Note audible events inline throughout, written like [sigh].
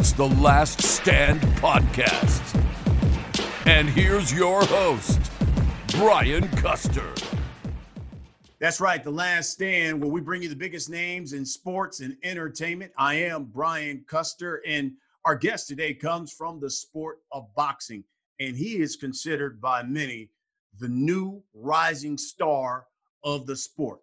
It's the Last Stand Podcast. And here's your host, Brian Custer. That's right, The Last Stand, where we bring you the biggest names in sports and entertainment. I am Brian Custer, and our guest today comes from the sport of boxing, and he is considered by many the new rising star of the sport.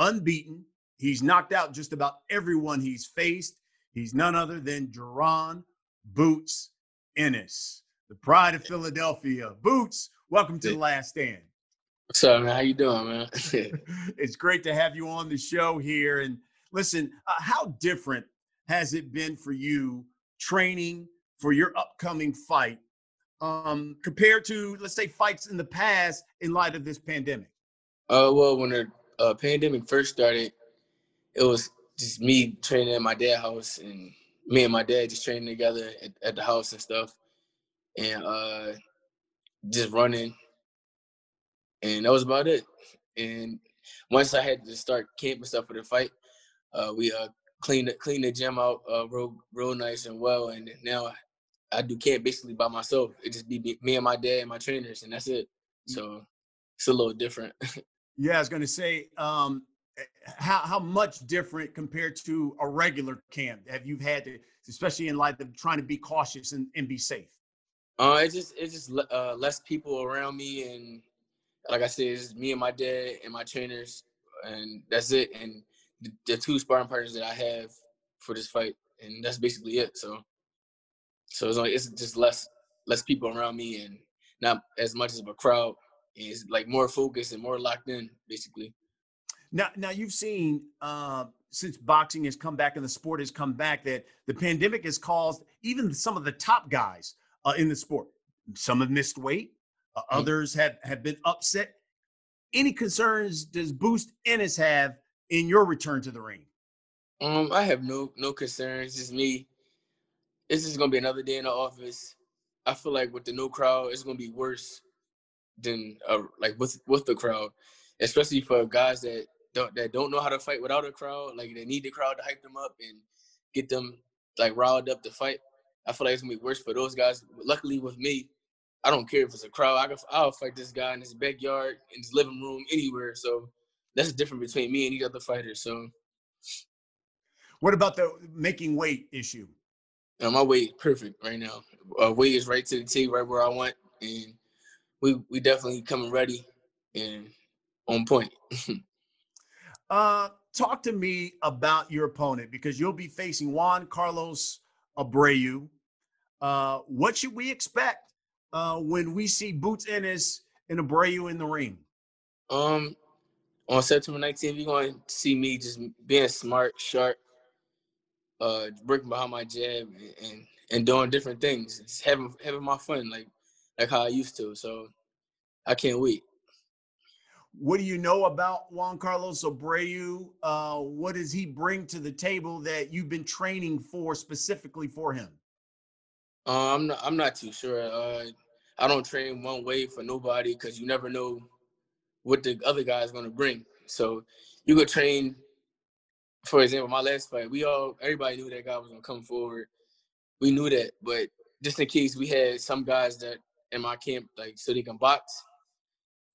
Unbeaten, he's knocked out just about everyone he's faced. He's none other than Jaron Boots Ennis, the pride of Philadelphia. Boots, welcome to the Last Stand. What's up, man? How you doing, man? [laughs] [laughs] it's great to have you on the show here. And listen, uh, how different has it been for you training for your upcoming fight um, compared to, let's say, fights in the past in light of this pandemic? Uh, well, when the uh, pandemic first started, it was just me training at my dad's house and me and my dad just training together at, at the house and stuff, and uh, just running, and that was about it. And once I had to start camp and stuff for the fight, uh, we uh, cleaned cleaned the gym out uh, real real nice and well, and now I do camp basically by myself. It just be me and my dad and my trainers, and that's it. So it's a little different. [laughs] yeah, I was going to say, um, how how much different compared to a regular camp have you had to, especially in light of trying to be cautious and, and be safe? Uh, it's just it's just uh, less people around me, and like I said, it's me and my dad and my trainers, and that's it. And the, the two sparring partners that I have for this fight, and that's basically it. So, so it's like it's just less less people around me, and not as much as a crowd. And It's like more focused and more locked in, basically. Now, now you've seen uh, since boxing has come back and the sport has come back that the pandemic has caused even some of the top guys uh, in the sport. Some have missed weight, uh, Mm-hmm. others have have been upset. Any concerns does Boots Ennis have in your return to the ring? Um, I have no no concerns. Just me. This is gonna be another day in the office. I feel like with the no crowd, it's gonna be worse than uh, like with with the crowd, especially for guys that don't that don't know how to fight without a crowd. Like they need the crowd to hype them up and get them like riled up to fight. I feel like it's gonna be worse for those guys. Luckily, with me, I don't care if it's a crowd. I can, I'll fight this guy in his backyard, in his living room, anywhere. So that's different between me and these other fighters. So What about the making weight issue? uh, my weight perfect right now. Uh, weight is right to the T, right where I want, and we we definitely coming ready and on point. [laughs] Uh, talk to me about your opponent because you'll be facing Juan Carlos Abreu. Uh, what should we expect uh, when we see Boots Ennis and Abreu in the ring? um, on September 19th, you're going to see me just being smart, sharp, uh, working behind my jab, and, and and doing different things. It's having having my fun, like like how I used to. So I can't wait. What do you know about Juan Carlos Abreu? Uh, what does he bring to the table that you've been training for specifically for him? Uh, I'm not. I'm not too sure. Uh, I don't train one way for nobody because you never know what the other guy's gonna bring. So you could train. For example, my last fight, we all everybody knew that guy was gonna come forward. We knew that, but just in case we had some guys that in my camp, like so they can box,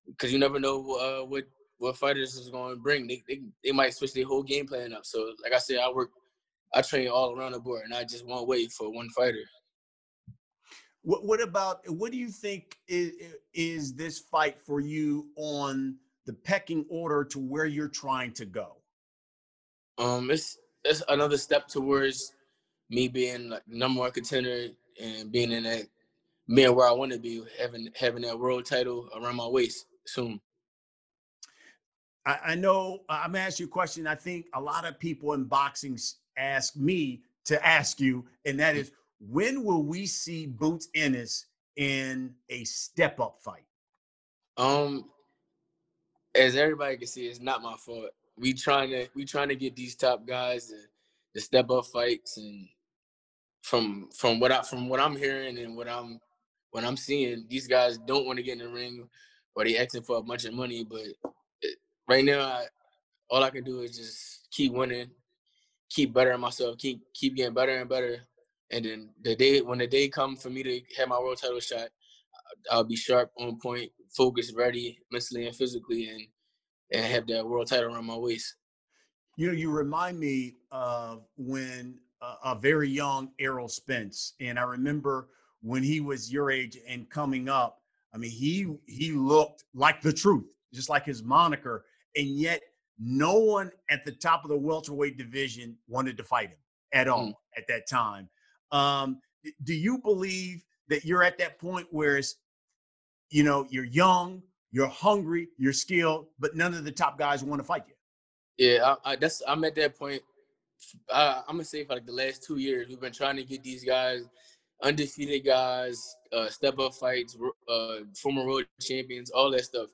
because you never know uh, what what fighters is going to bring. They, they they might switch their whole game plan up. So like I said, I work, I train all around the board, and I just one way for one fighter. What what about what do you think is is this fight for you on the pecking order to where you're trying to go? Um, it's it's another step towards me being like number one contender and being in that being where I want to be, having having that world title around my waist soon. I, I know I'm gonna ask you a question. I think a lot of people in boxing ask me to ask you, and that is when will we see Boots Ennis in a step up fight? Um, as everybody can see, it's not my fault. We trying to we trying to get these top guys to, to step up fights, and from from what I from what I'm hearing and what I'm what I'm seeing, these guys don't want to get in the ring or they asking for a bunch of money. But right now, I, all I can do is just keep winning, keep bettering myself, keep keep getting better and better. And then the day when the day comes for me to have my world title shot, I'll be sharp, on point, focused, ready, mentally and physically, and and have that world title around my waist. You know, you remind me of when uh, a very young Errol Spence, and I remember when he was your age and coming up. I mean, he he looked like the truth, just like his moniker, and yet no one at the top of the welterweight division wanted to fight him at all mm. at that time. Um, do you believe that you're at that point where it's, you know, you're young, you're hungry, you're skilled, but none of the top guys want to fight you? Yeah, I, I, that's I'm at that point. I, I'm gonna say for like the last two years, we've been trying to get these guys, undefeated guys, uh, step up fights, uh, former world champions, all that stuff.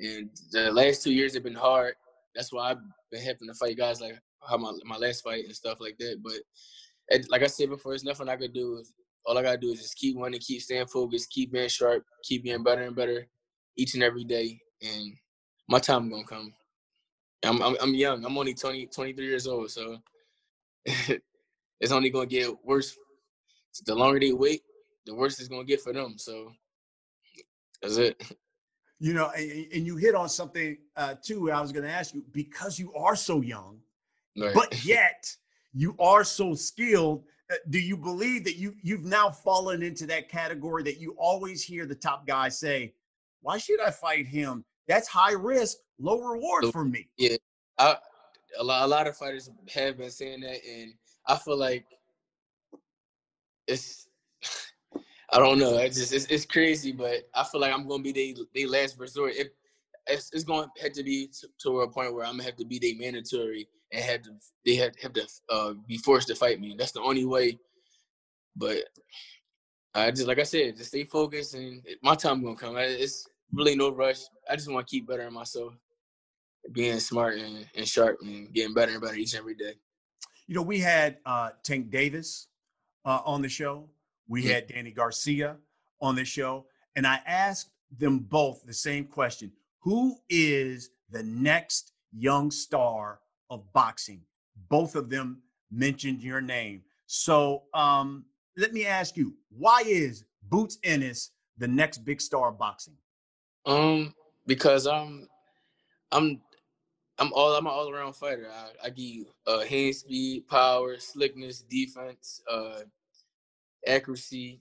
And the last two years have been hard. That's why I've been having to fight guys like how my my last fight and stuff like that. But like I said before, there's nothing I could do. All I gotta do is just keep winning, keep staying focused, keep being sharp, keep being better and better each and every day, and my time gonna come. I'm I'm, I'm young. I'm only 20, 23 years old, so [laughs] it's only gonna get worse. The longer they wait, the worse it's gonna get for them. So that's it. You know, and, and you hit on something uh, too. I was going to ask you because you are so young, right. but [laughs] yet you are so skilled uh, do you believe that you you've now fallen into that category that you always hear the top guys say why should i fight him that's high risk low reward for me yeah I, a, lot, a lot of fighters have been saying that and i feel like it's i don't know it's just it's, it's crazy but i feel like i'm gonna be the they last resort it, it's, it's going to have to be to, to a point where i'm gonna have to be the mandatory and have to they had have to uh, be forced to fight me. That's the only way. But I just like I said, just stay focused and my time gonna come. It's really no rush. I just want to keep bettering myself, being smart and, and sharp and getting better and better each and every day. You know, we had uh, Tank Davis uh, on the show. We had Danny Garcia on the show, and I asked them both the same question: Who is the next young star of boxing. Both of them mentioned your name. So um, let me ask you, why is Boots Ennis the next big star of boxing? Um, because I'm I'm I'm all I'm an all around fighter. I, I give you uh, hand speed, power, slickness, defense, uh, accuracy.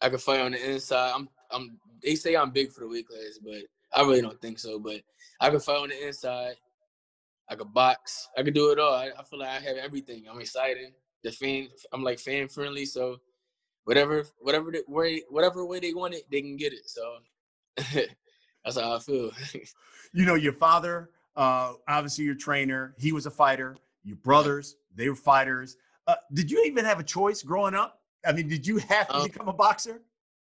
I can fight on the inside. I'm I'm they say I'm big for the weight class, but I really don't think so. But I can fight on the inside. I could box. I could do it all. I, I feel like I have everything. I'm excited. The fan, I'm like fan friendly. So whatever, whatever the way, whatever way they want it, they can get it. So [laughs] that's how I feel. [laughs] you know, your father, uh, obviously your trainer, he was a fighter. Your brothers, they were fighters. Uh, did you even have a choice growing up? I mean, did you have to um, become a boxer?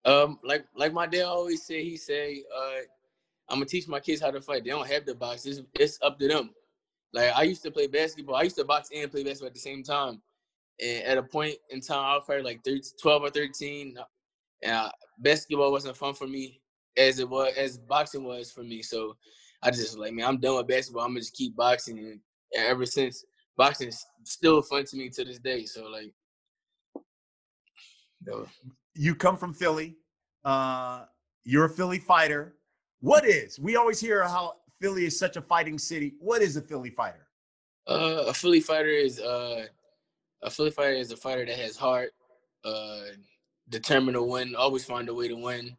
Um, like like my dad always said, he say, uh, I'm gonna teach my kids how to fight. They don't have to box. It's, it's up to them. Like I used to play basketball. I used to box and play basketball at the same time. And at a point in time, I was probably like 13, 12 or 13. And uh, basketball wasn't fun for me as it was, as boxing was for me. So I just like, man, I'm done with basketball. I'm gonna just keep boxing. And, and ever since, boxing is still fun to me to this day. So like, you come from Philly. Uh, you're a Philly fighter. What is? We always hear how Philly is such a fighting city. What is a Philly fighter? Uh, a Philly fighter is uh, a Philly fighter is a fighter that has heart, uh, determined to win, always find a way to win,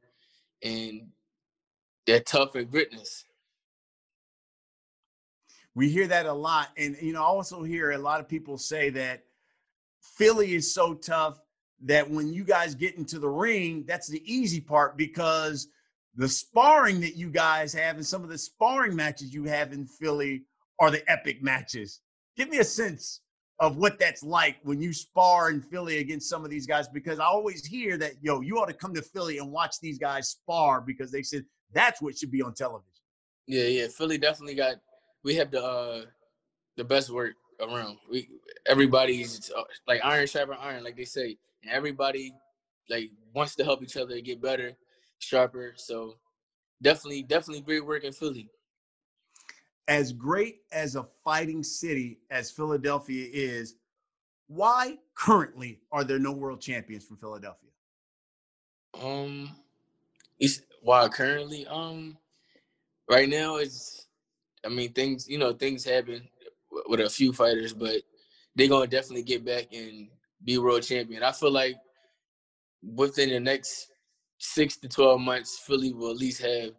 and they're tough and gritness. We hear that a lot, and you know, I also hear a lot of people say that Philly is so tough that when you guys get into the ring, that's the easy part because the sparring that you guys have and some of the sparring matches you have in Philly are the epic matches. Give me a sense of what that's like when you spar in Philly against some of these guys because I always hear that yo, you ought to come to Philly and watch these guys spar because they said that's what should be on television. Yeah, yeah. Philly definitely got we have the uh the best work around. We everybody's uh, like iron sharper iron, like they say, and everybody like wants to help each other get better, sharper. So definitely, definitely great work in Philly as great as a fighting city as Philadelphia is, why currently are there no world champions from Philadelphia? Um, why currently? Um, right now it's, I mean, things you know things happen with a few fighters, but they're gonna definitely get back and be world champion. I feel like within the next six to twelve months, Philly will at least have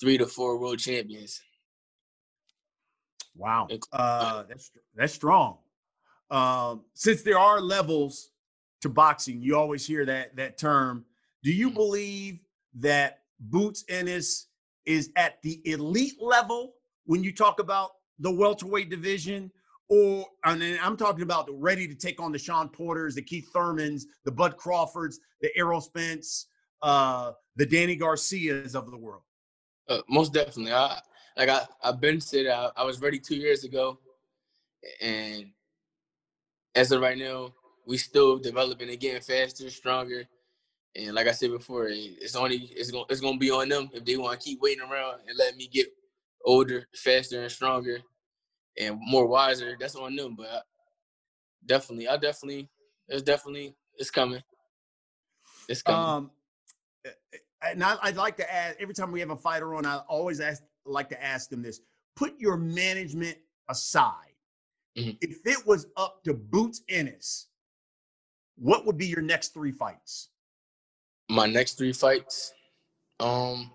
three to four world champions. Wow, uh, that's that's strong. Um, since there are levels to boxing, you always hear that that term. Do you mm-hmm. believe that Boots Ennis is at the elite level when you talk about the welterweight division? Or and I'm talking about ready to take on the Shawn Porters, the Keith Thurmans, the Bud Crawfords, the Errol Spence, uh, the Danny Garcias of the world. Uh, most definitely. I like I I've been said I, I was ready two years ago, and as of right now, we still developing and getting faster, stronger. And like I said before, it's only it's gonna it's gonna be on them if they want to keep waiting around and let me get older, faster, and stronger, and more wiser. That's on them. But I, definitely, I definitely, it's definitely it's coming. It's coming. Um, eh, eh, and I, would like to add every time we have a fighter on, I always ask like to ask them this put your management aside. Mm-hmm. If it was up to Boots Ennis, what would be your next three fights? My next three fights, um,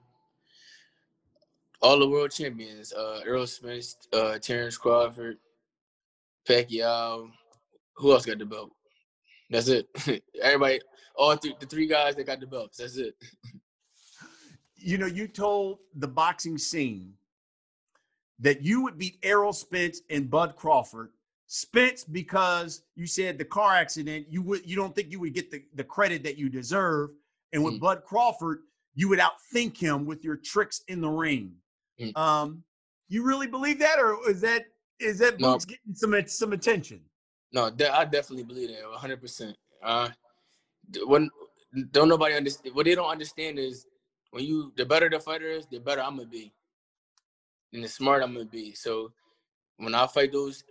all the world champions, uh, Errol Spence, uh, Terrence Crawford, Pacquiao. Who else got the belt? That's it. [laughs] Everybody, all three, the three guys that got the belts. That's it. you know, you told the boxing scene that you would beat Errol Spence and Bud Crawford. Spence, because you said the car accident, you would you don't think you would get the, the credit that you deserve. And with mm. Bud Crawford, you would outthink him with your tricks in the ring. Mm. Um, you really believe that, or is that is that no. Boots getting some some attention? No, I definitely believe that 100. percent Uh, when don't nobody understand what they don't understand is when you the better the fighter is, the better I'm gonna be, and the smart I'm gonna be. So when I fight those,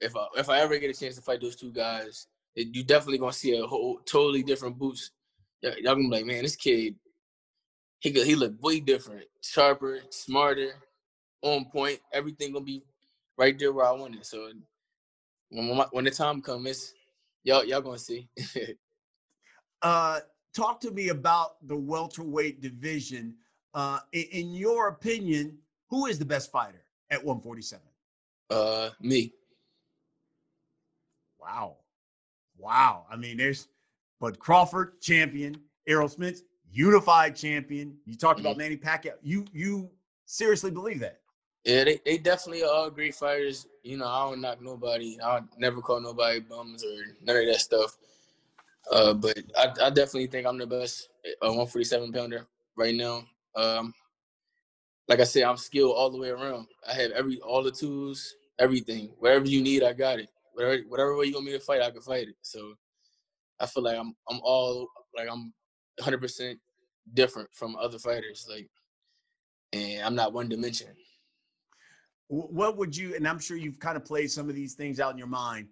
if I if I ever get a chance to fight those two guys, it, you definitely gonna see a whole totally different Boots. Y'all gonna be like, man, this kid, he he look way different, sharper, smarter, on point. Everything gonna be right there where I want it. So when when the time comes, y'all y'all gonna see. [laughs] uh talk to me about the welterweight division. Uh, in, in, your opinion, who is the best fighter at 147? Uh, me. Wow, wow. I mean, there's, Bud Crawford champion, Errol Spence unified champion. You talked mm-hmm. about Manny Pacquiao. You you seriously believe that? Yeah, they, they definitely are great fighters. You know, I don't knock nobody. I never call nobody bums or none of that stuff. Uh, but I, I, definitely think I'm the best uh, 147 pounder right now. Um, like I said, I'm skilled all the way around. I have every all the tools, everything. Whatever you need, I got it. Whatever whatever way you want me to fight, I can fight it. So I feel like I'm I'm all like I'm 100 percent different from other fighters. Like, and I'm not one dimension. What would you? And I'm sure you've kind of played some of these things out in your mind.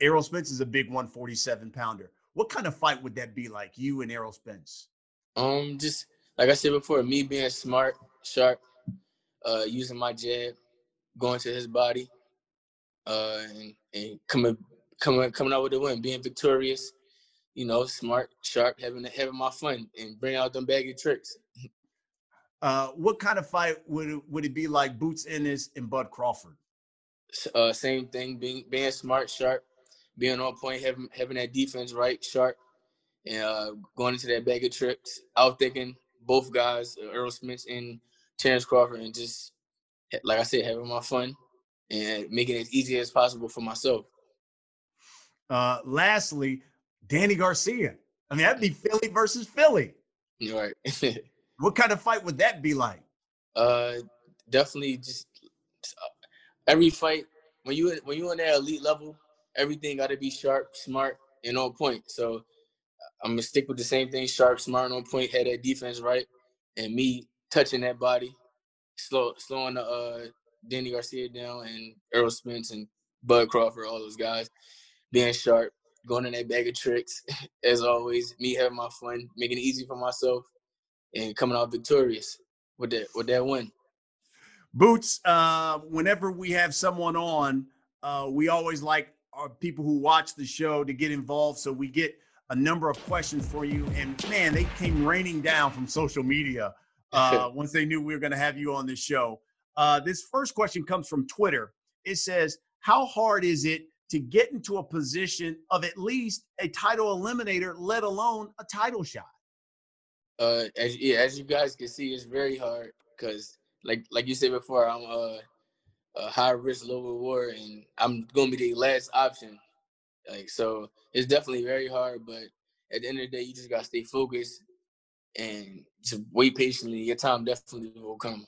Errol Spence is a big 147 pounder. What kind of fight would that be like, you and Errol Spence? Um, just like I said before, me being smart, sharp, uh, using my jab, going to his body, uh, and, and coming coming coming out with a win, being victorious. You know, smart, sharp, having having my fun, and bring out them baggy tricks. Uh, what kind of fight would it, would it be like Boots Ennis and Bud Crawford? Uh, same thing, being being smart, sharp, being on point, having having that defense right, sharp, and uh, going into that bag of tricks, out thinking both guys, Errol Spence and Terrence Crawford, and just like I said, having my fun and making it as easy as possible for myself. Uh, lastly, Danny Garcia. I mean, that'd be Philly versus Philly. Right. [laughs] what kind of fight would that be like? Uh, definitely just uh, every fight when you when you're on that elite level, everything got to be sharp, smart, and on point. So I'm gonna stick with the same thing: sharp, smart, on point, had that defense right, and me touching that body, slow, slowing the uh, Danny Garcia down, and Errol Spence and Bud Crawford, all those guys, being sharp, going in that bag of tricks, [laughs] as always. Me having my fun, making it easy for myself, and coming out victorious with that with that win. Boots, uh, whenever we have someone on, uh, we always like our people who watch the show to get involved. So we get a number of questions for you. And man, they came raining down from social media uh, [laughs] once they knew we were going to have you on this show. Uh, this first question comes from Twitter. It says, How hard is it to get into a position of at least a title eliminator, let alone a title shot? Uh, as, yeah, as you guys can see, it's very hard because, like, like you said before, I'm a, a high risk, low reward, and I'm gonna be the last option. Like, so it's definitely very hard, but at the end of the day, you just gotta stay focused and just wait patiently. Your time definitely will come.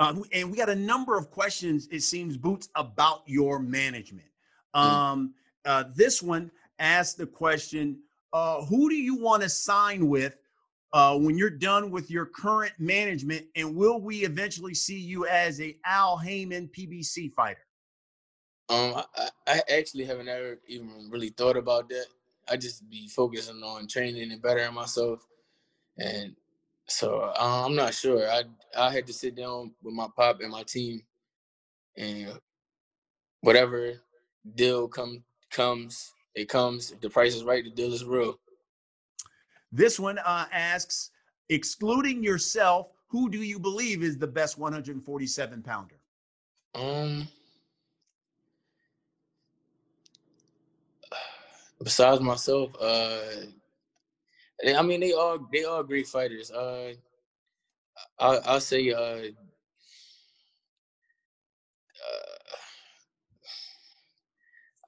Uh, and we got a number of questions, it seems, Boots, about your management. Mm. Um, uh, this one asks the question uh, Who do you want to sign with uh, when you're done with your current management? And will we eventually see you as a Al Haymon PBC fighter? Um, I, I actually haven't ever even really thought about that. I just be focusing on training and bettering myself, and so uh, I'm not sure. I I had to sit down with my pop and my team, and whatever deal come comes, it comes. If the price is right, the deal is real. This one uh, asks, excluding yourself, who do you believe is the best 147 pounder? Um, [sighs] besides myself, uh, I mean they all they all great fighters. Uh, I, I'll say uh,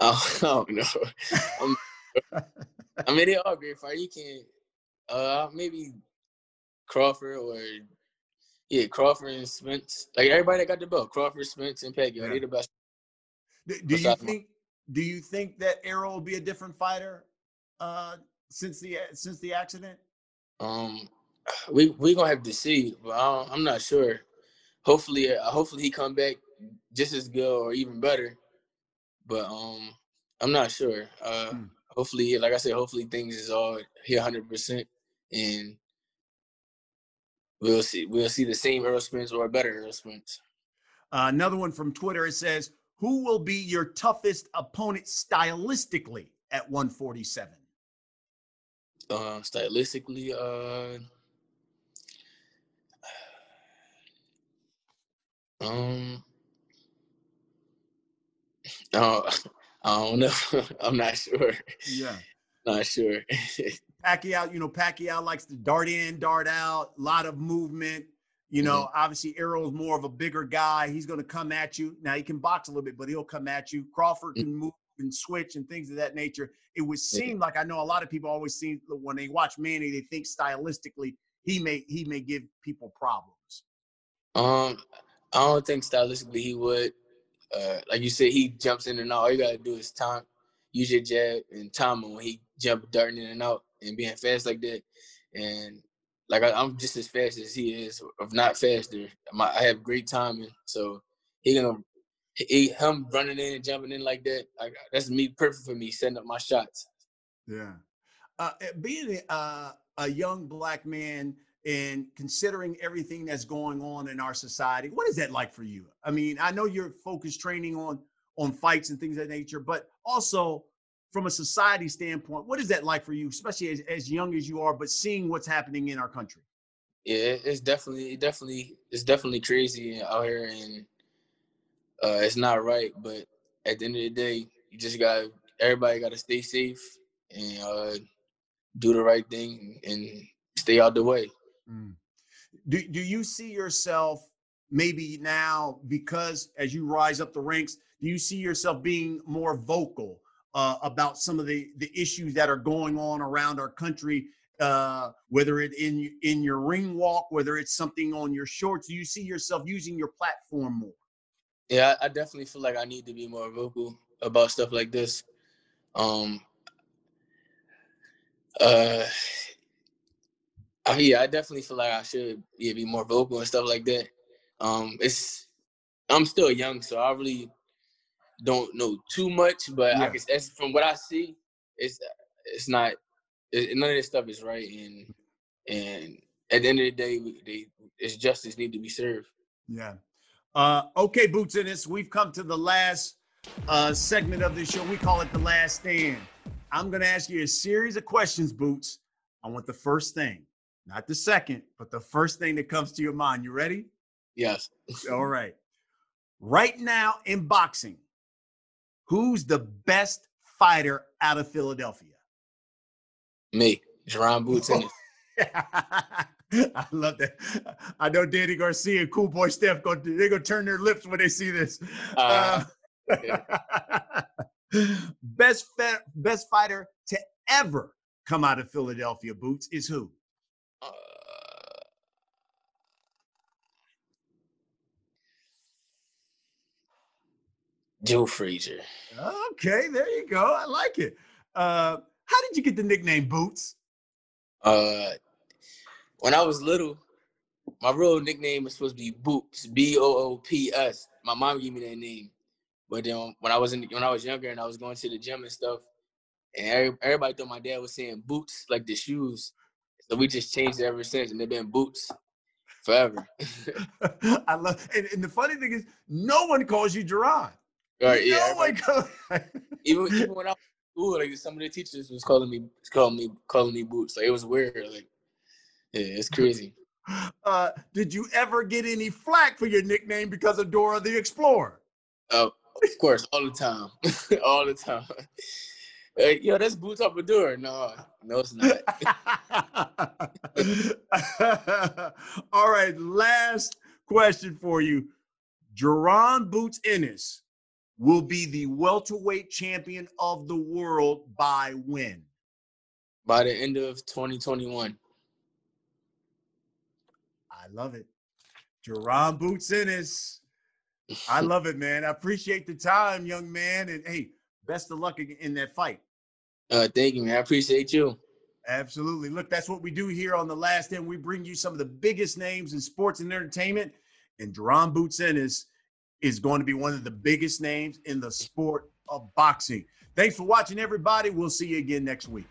uh, [laughs] I don't know. I mean, they all great fighters. You can uh maybe Crawford or yeah, Crawford and Spence. Like everybody that got the belt, Crawford, Spence, and Pacquiao, yeah. they the best. Do, do you think do you think that Errol will be a different fighter uh, since the since the accident? Um, [sighs] we we gonna have to see, but I'm not sure. Hopefully, uh, hopefully he come back just as good or even better. But um, I'm not sure. Uh, hmm. hopefully, like I said, hopefully things is all here 100 percent, and we'll see we'll see the same Errol Spence or a better Errol Spence. Uh, another one from Twitter. It says, who will be your toughest opponent stylistically at 147? Uh, stylistically, uh, um, uh, [laughs] I don't know. [laughs] I'm not sure. Yeah. Not sure. [laughs] Pacquiao, you know, Pacquiao likes to dart in, dart out, a lot of movement. You know, mm-hmm. obviously Errol's more of a bigger guy. He's going to come at you. Now he can box a little bit, but he'll come at you. Crawford mm-hmm. can move and switch and things of that nature. It would seem like I know a lot of people always see when they watch Manny, they think stylistically he may he may give people problems. Um, I don't think stylistically he would. Uh, like you said, he jumps in and out. All you gotta do is time, use your jab and time when he jump darting in and out and being fast like that. And like I, am just as fast as he is, if not faster. My, I have great timing, so he gonna he, him running in and jumping in like that. Like that's me perfect for me setting up my shots. Yeah, uh, eh, being a, uh, a young black man and considering everything that's going on in our society, what is that like for you? I mean, I know you're focused training on on fights and things of that nature, but also from a society standpoint, what is that like for you, especially as, as young as you are, but seeing what's happening in our country? Yeah, it's definitely, it definitely, it's definitely crazy out here, and uh, it's not right. But at the end of the day, you just got everybody got to stay safe and uh, do the right thing and stay out the way. Mm. Do Do you see yourself maybe now because as you rise up the ranks, do you see yourself being more vocal uh, about some of the the issues that are going on around our country? Uh, whether it in in your ring walk, whether it's something on your shorts, do you see yourself using your platform more? Yeah, I, I definitely feel like I need to be more vocal about stuff like this. Um, uh, I, yeah, I definitely feel like I should yeah, be more vocal and stuff like that. Um, it's I'm still young, so I really don't know too much, but yeah. I guess from what I see, it's it's not it, none of this stuff is right, and and at the end of the day, they, it's justice need to be served. Yeah. Uh, okay, Boots Ennis, we've come to the last uh, segment of this show. We call it the last stand. I'm going to ask you a series of questions, Boots. I want the first thing, not the second, but the first thing that comes to your mind. You ready? Yes. [laughs] All right. Right now in boxing, who's the best fighter out of Philadelphia? Me, Jaron Boots. [laughs] [laughs] I love that. I know Danny Garcia and Cool Boy Steph go they're gonna turn their lips when they see this. Uh, uh, [laughs] best fa- best fighter to ever come out of Philadelphia boots is who? Uh, Joe Frazier. Okay, there you go. I like it. Uh, how did you get the nickname Boots? Uh, when I was little, my real nickname was supposed to be Boots, B O O P S. My mom gave me that name, but then when I was in, when I was younger and I was going to the gym and stuff, and everybody thought my dad was saying boots like the shoes, so we just changed it ever since, and they've been boots forever. [laughs] [laughs] I love, and, and, the funny thing is, no one calls you Jaron. Right? No yeah. One calls, [laughs] even even when I was in school, like some of the teachers was calling me calling me calling me boots. Like it was weird. Like yeah, it's crazy. [laughs] Uh, did you ever get any flack for your nickname because of Dora the Explorer? Uh, of course, all the time, [laughs] all the time. Hey, yo, that's boots up a door. No, no, it's not. [laughs] all right, last question for you. Jaron Boots Ennis will be the welterweight champion of the world by when? By the end of 2021. I love it. Jaron Boots Ennis. I [laughs] love it, man. I appreciate the time, young man. And hey, best of luck in that fight. Uh, thank you, man. I appreciate you. Absolutely. Look, that's what we do here on the last end. We bring you some of the biggest names in sports and entertainment. And Jaron Boots Ennis is going to be one of the biggest names in the sport of boxing. Thanks for watching, everybody. We'll see you again next week.